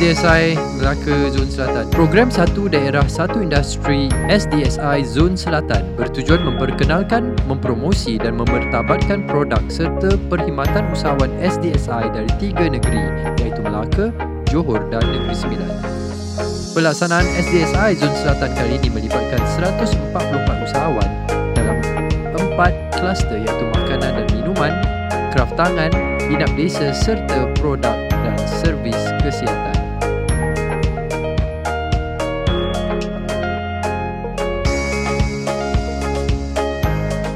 SDSI Melaka Zon Selatan. Program Satu Daerah Satu Industri SDSI Zon Selatan bertujuan memperkenalkan, mempromosi dan memertabatkan produk serta perkhidmatan usahawan SDSI dari tiga negeri iaitu Melaka, Johor dan Negeri Sembilan. Pelaksanaan SDSI Zon Selatan kali ini melibatkan 144 usahawan dalam empat kluster iaitu makanan dan minuman, kraft tangan, inap desa serta produk dan servis kesihatan.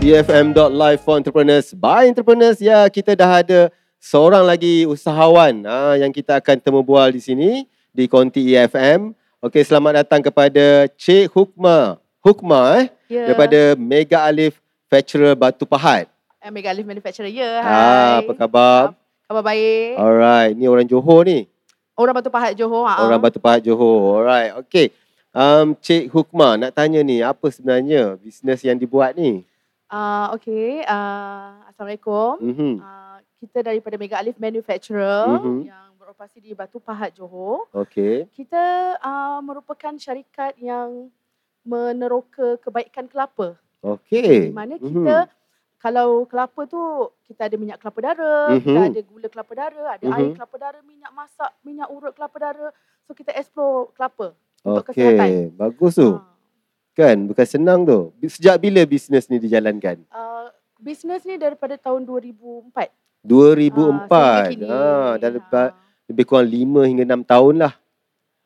BFM.live for entrepreneurs by entrepreneurs. Ya, kita dah ada seorang lagi usahawan ha, yang kita akan temu bual di sini di Konti EFM. Okey, selamat datang kepada Cik Hukma. Hukma eh Ya. daripada Mega Alif Manufacturer Batu Pahat. Uh, Mega Leaf Manufacturer. Ya, Ah, hai. apa khabar? Khabar baik. Alright, ni orang Johor ni. Orang Batu Pahat Johor. ha. Orang Batu Pahat Johor. Alright, okey. Um, Cik Hukma nak tanya ni, apa sebenarnya bisnes yang dibuat ni? Uh, okay. Uh, Assalamualaikum. Mhm. Uh, kita daripada Mega Alif Manufacturer Mhm. yang beroperasi di Batu Pahat Johor. Okey. Kita uh, merupakan syarikat yang meneroka kebaikan kelapa. Okey. Di mana Mhm. kita kalau kelapa tu kita ada minyak kelapa dara, kita Mhm. ada gula kelapa dara, ada Mhm. air kelapa dara, minyak masak, minyak urut kelapa dara. So kita explore kelapa. untuk Okey, kesihatan. bagus tu. Ah. Kan, bukan senang tu. Sejak bila bisnes ni dijalankan? Uh, bisnes ni daripada tahun 2004. 2004. Ah, sehingga kini. Ah, dah lebat, Ah, lebih kurang 5 hingga 6 tahun lah.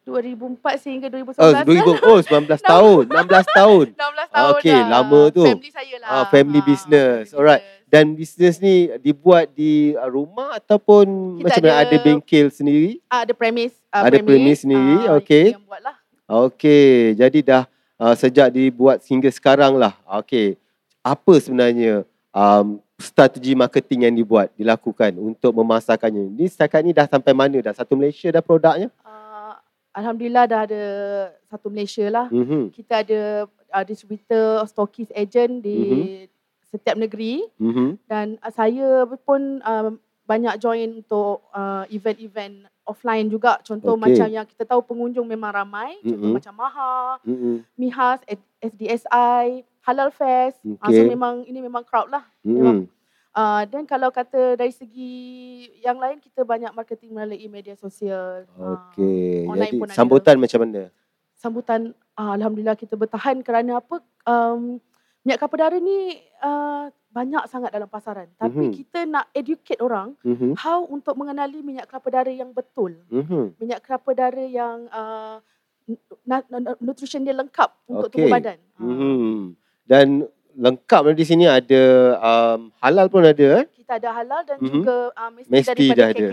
2004 sehingga 2019. Oh, 2000, oh 19 tahun. 16 tahun. 16 tahun Okey, dah. lama tu. Family saya lah. Ah, family business. family Alright. business. Dan bisnes ni dibuat di uh, rumah ataupun Kita macam mana ada- ada bengkel sendiri? Ah, ada premis. ah, Ada premis sendiri, ah, okey. Yang buat lah. Okey, jadi dah uh, sejak dibuat hingga sekarang lah. Okey. Apa sebenarnya um, strategi marketing yang dibuat, dilakukan untuk memasarkannya? Ni setakat ni dah sampai mana dah? Satu Malaysia dah produknya? Ah, Alhamdulillah dah ada satu Malaysia lah. Mhm. Kita ada uh, distributor, stokis, agent di setiap negeri. Mhm. Dan uh, saya pun um, banyak join untuk uh, event-event offline juga. Contoh Okey. macam yang kita tahu pengunjung memang ramai. Contoh Mhm. macam Maha, Mhm. Mihas, SDSI, Halal Fest. Uh, so memang ini memang crowd lah. Uh, dan kalau kata dari segi yang lain kita banyak marketing melalui media sosial. Ah, Okey. online Jadi pun ada. sambutan macam mana? sambutan uh, alhamdulillah kita bertahan kerana apa? Um, minyak kelapa dara ni uh, banyak sangat dalam pasaran. Tapi Mhm. kita nak educate orang Mhm. how untuk mengenali minyak kelapa dara yang betul. Mhm. Minyak kelapa dara yang uh, nutrition dia lengkap untuk Okey. tubuh badan. Mhm. Dan lengkap di sini ada um, halal pun ada eh? Kita ada halal dan Mhm. juga uh, mesti, Mesti daripada dah ada.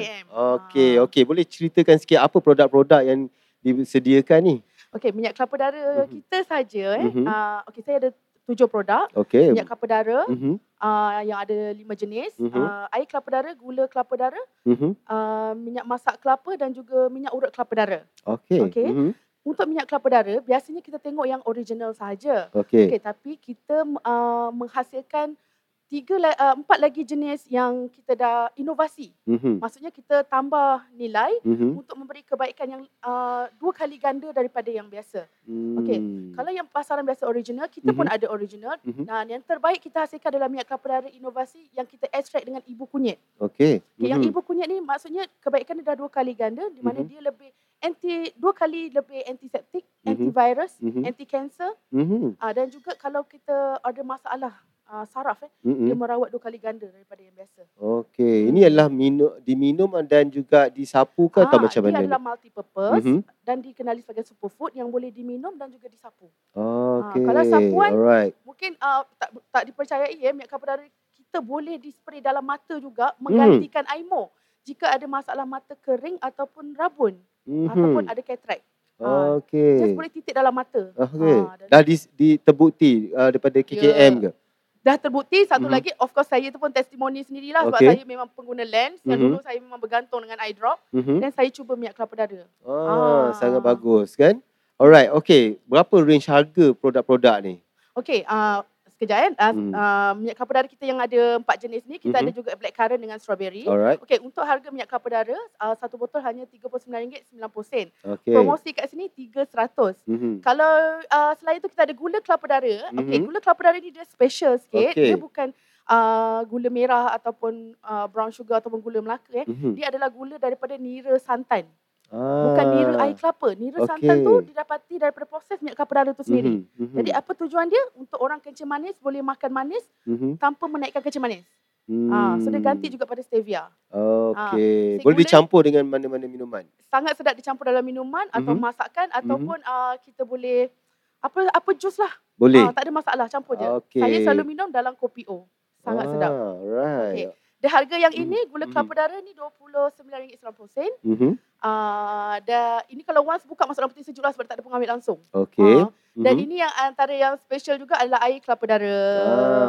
Okey, Ah. okey. Boleh ceritakan sikit apa produk-produk yang disediakan ni? Okey, minyak kelapa dara Mhm. kita saja eh. Mhm. Uh, okey, saya ada tujuh produk. Okey. Minyak kelapa dara Mhm. uh, yang ada lima jenis. Mhm. Uh, air kelapa dara, gula kelapa dara, Mhm. uh, minyak masak kelapa dan juga minyak urut kelapa dara. Okey. Okey. Mhm. Untuk minyak kelapa dara, biasanya kita tengok yang original sahaja. Okey. Okey, tapi kita uh, menghasilkan tiga uh, empat lagi jenis yang kita dah inovasi. Mhm. Maksudnya kita tambah nilai Mhm. untuk memberi kebaikan yang uh, dua kali ganda daripada yang biasa. Okey, Hmm. Kalau yang pasaran biasa original, kita pun Mhm. ada original. Mhm. Dan yang terbaik kita hasilkan adalah minyak kelapa dara inovasi yang kita extract dengan ibu kunyit. Okey. Okay, Yang Mhm. ibu kunyit ni maksudnya kebaikan dia dah dua kali ganda di mana Mhm. dia lebih anti dua kali lebih antiseptik, Mhm. antivirus, Mhm. anti kanser Mhm. uh, dan juga kalau kita ada masalah uh, saraf eh Mhm. dia merawat dua kali ganda daripada yang biasa. Okey. Hmm. Ini adalah minum diminum dan juga disapu ke atau Ah, macam dia mana? adalah multi purpose Mhm. dan dikenali sebagai superfood yang boleh diminum dan juga disapu. Okey. kalau sapuan, Alright. Mungkin uh, tak tak dipercayai ya minyak dara kita boleh dispray dalam mata juga Hmm. menggantikan air mo jika ada masalah mata kering ataupun rabun Mhm. ataupun ada cataract. Ah, Okey. Just boleh titik dalam mata. Okey. Ah, dan Dah di, di terbukti uh, daripada KKM Ya. ke? Dah terbukti satu Mhm. lagi of course saya tu pun testimoni sendirilah sebab Okey. saya memang pengguna lens yang Mhm. dulu saya memang bergantung dengan eye drop Mhm. dan saya cuba minyak kelapa dara. Ah, Ah. sangat bagus kan? Alright, okey. Berapa range harga produk-produk ni? Okey, uh, sekejap kan. Uh, Hmm. uh, minyak kelapa darah kita yang ada empat jenis ni, kita Mhm. ada juga blackcurrant dengan strawberry. Alright. Okey, untuk harga minyak kelapa darah, uh, satu botol hanya RM39.90. Okay. Promosi kat sini RM300. Mhm. Kalau uh, selain tu kita ada gula kelapa darah. Mm-hmm. Okey, Mhm. gula kelapa darah ni dia special sikit. Okey. Dia bukan uh, gula merah ataupun uh, brown sugar ataupun gula Melaka eh. Mhm. Dia adalah gula daripada nira santan. Ah. Bukan nira air kelapa. Nira Okey. santan tu didapati daripada proses minyak kelapa darah tu sendiri. Mhm. Mhm. Jadi apa tujuan dia? Untuk orang kencing manis boleh makan manis Mhm. tanpa menaikkan kencing manis. Hmm. Ah, so dia ganti juga pada stevia. Okey. si Boleh dicampur dengan mana-mana minuman. Sangat sedap dicampur dalam minuman atau Mhm. masakan ataupun uh, kita boleh apa apa jus lah. Boleh. Ah, tak ada masalah campur je. Okey. Saya selalu minum dalam kopi O. Sangat ah, sedap. Right. Dia harga yang Mhm. ini gula Mhm. kelapa darah ni RM29.90. Mhm. Ah, dah ini kalau once buka masuk dalam peti sejuk lah sebab tak ada pengambil langsung. Okey. Ah, dan Mhm. ini yang antara yang special juga adalah air kelapa darah.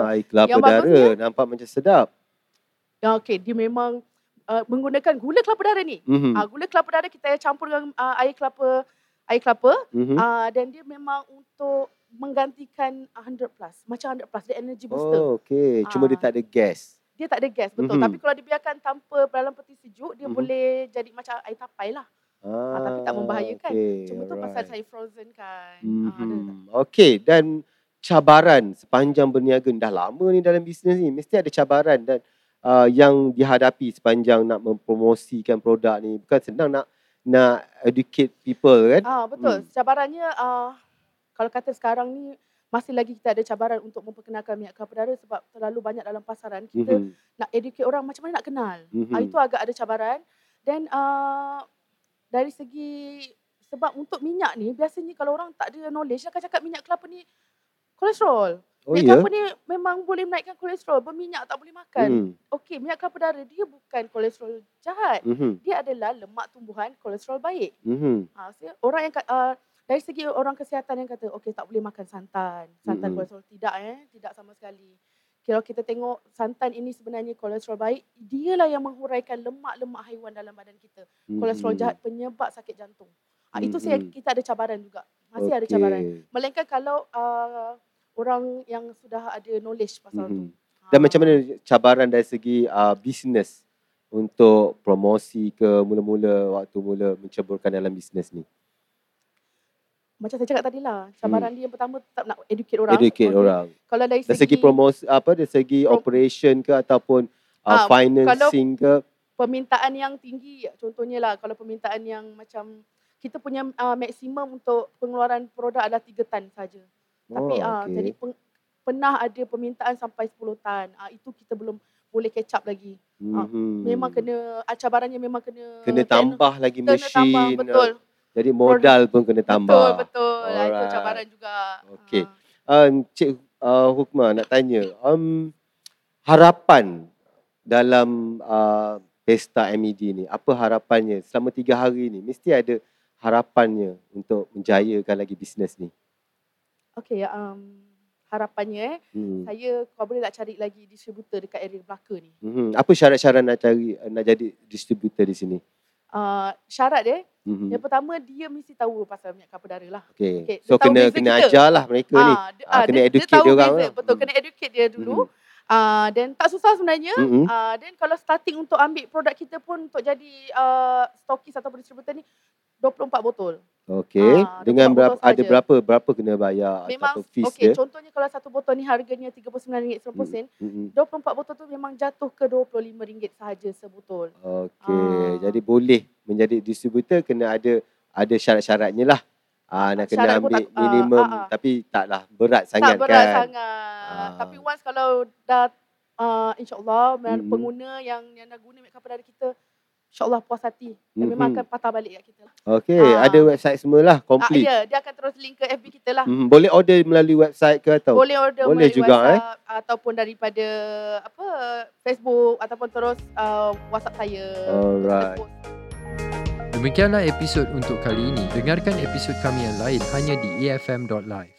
Ah, air kelapa Yang darah bagusnya- nampak macam sedap. Ya okey, dia memang uh, menggunakan gula kelapa darah ni. Mhm. Ah, gula kelapa darah kita campur dengan uh, air kelapa air kelapa Mhm. ah, dan dia memang untuk menggantikan 100 plus. Macam 100 plus dia energy booster. Oh, okey. Cuma dia Ah. tak ada gas. Dia tak ada gas betul. Mhm. Tapi kalau dibiarkan tanpa dalam peti sejuk dia Mhm. boleh jadi macam air tapai lah. Ah, tapi tak membahayakan. okey, Cuma tu pasal alright. saya frozen kan. Ah, ada- Mhm. Okey dan cabaran sepanjang berniaga dah lama ni dalam bisnes ni mesti ada cabaran dan uh, yang dihadapi sepanjang nak mempromosikan produk ni bukan senang nak nak educate people kan Ah betul. Hmm. Cabarannya ah kalau kata sekarang ni masih lagi kita ada cabaran untuk memperkenalkan minyak kelapa darah sebab terlalu banyak dalam pasaran. Kita Mhm. nak educate orang macam mana nak kenal. Mhm. Ah, itu agak ada cabaran dan uh, dari segi sebab untuk minyak ni biasanya kalau orang tak ada knowledge dia akan cakap minyak kelapa ni kolesterol. oh minyak ya kelapa ni memang boleh menaikkan kolesterol, berminyak tak boleh makan. Mhm. Okey, minyak kelapa darah dia bukan kolesterol jahat. Mhm. Dia adalah lemak tumbuhan kolesterol baik. Mhm. Ha, so orang yang uh, dari segi orang kesihatan yang kata okey tak boleh makan santan. Santan Mm-mm. kolesterol tidak eh, tidak sama sekali. Kalau kita tengok santan ini sebenarnya kolesterol baik, dialah yang menghuraikan lemak-lemak haiwan dalam badan kita. Kolesterol Mhm. jahat penyebab sakit jantung. Ha, itu saya kita ada cabaran juga. Masih ada cabaran. Melainkan kalau uh, orang yang sudah ada knowledge pasal Mhm. tu. Dan Ha. macam mana cabaran dari segi uh, bisnes untuk promosi ke mula-mula waktu mula menceburkan dalam bisnes ni? Macam saya cakap tadi lah, cabaran dia yang pertama tetap nak educate orang. Hmm. Educate Okey. orang. Kalau dari Dari segi promosi apa dari segi Pro- operation ke ataupun uh, Ah, financing ke? permintaan yang tinggi contohnya lah kalau permintaan yang macam kita punya uh, maksimum untuk pengeluaran produk adalah 3 tan saja. Tapi Oh, ah okey. jadi peng, pernah ada permintaan sampai 10 tan. Ah itu kita belum boleh catch up lagi. ah, Mhm. Memang kena cabarannya memang kena kena tambah lagi kena mesin. tambah betul. Jadi modal pun kena tambah. Betul betul. Itu cabaran juga. Okey. Ah. Um, Cik uh, Hukma nak tanya, um, harapan dalam uh, pesta MED ni, apa harapannya selama tiga hari ni? Mesti ada harapannya untuk menjayakan lagi bisnes ni. Okey um, harapannya eh Hmm. saya kau boleh tak cari lagi distributor dekat area Melaka ni. Mhm. Apa syarat-syarat nak cari nak jadi distributor di sini? Uh, syarat dia Mhm. Yang pertama dia mesti tahu pasal minyak kelapa darah lah. Okey. okey, So dia kena kena kita. ajarlah mereka ni. Ah, dia, Ah, ah, kena dia, educate dia dia orang beza. lah. Betul, Hmm. kena educate dia dulu. Mhm. Ah, dan tak susah sebenarnya. Mhm. Ah, dan kalau starting untuk ambil produk kita pun untuk jadi uh, stokis ataupun distributor ni 24 botol. Okey. Ah, Dengan 24 berapa ada berapa berapa kena bayar Memang ataupun fees okey, dia? contohnya kalau satu botol ni harganya RM39.90, Mhm. 24 botol tu memang jatuh ke RM25 sahaja sebotol. Okey, Ah. jadi boleh menjadi distributor kena ada ada syarat-syaratnya lah. Ah nak kena Syarat ambil tak- minimum ah, ah. tapi taklah berat sangat tak berat kan. sangat. Ah. Tapi once kalau dah uh, insyaAllah Mhm. pengguna yang yang dah guna make up dari kita InsyaAllah puas hati. Dan memang Mhm. akan patah balik kat kita. Okey, Ah. ada website semualah Ah, complete. ya, dia akan terus link ke FB kita lah. Mhm, boleh order melalui website ke atau? Boleh order Boleh melalui juga, eh? WhatsApp ataupun daripada apa Facebook ataupun terus uh, WhatsApp saya. Alright. Demikianlah episod untuk kali ini. Dengarkan episod kami yang lain hanya di efm.live.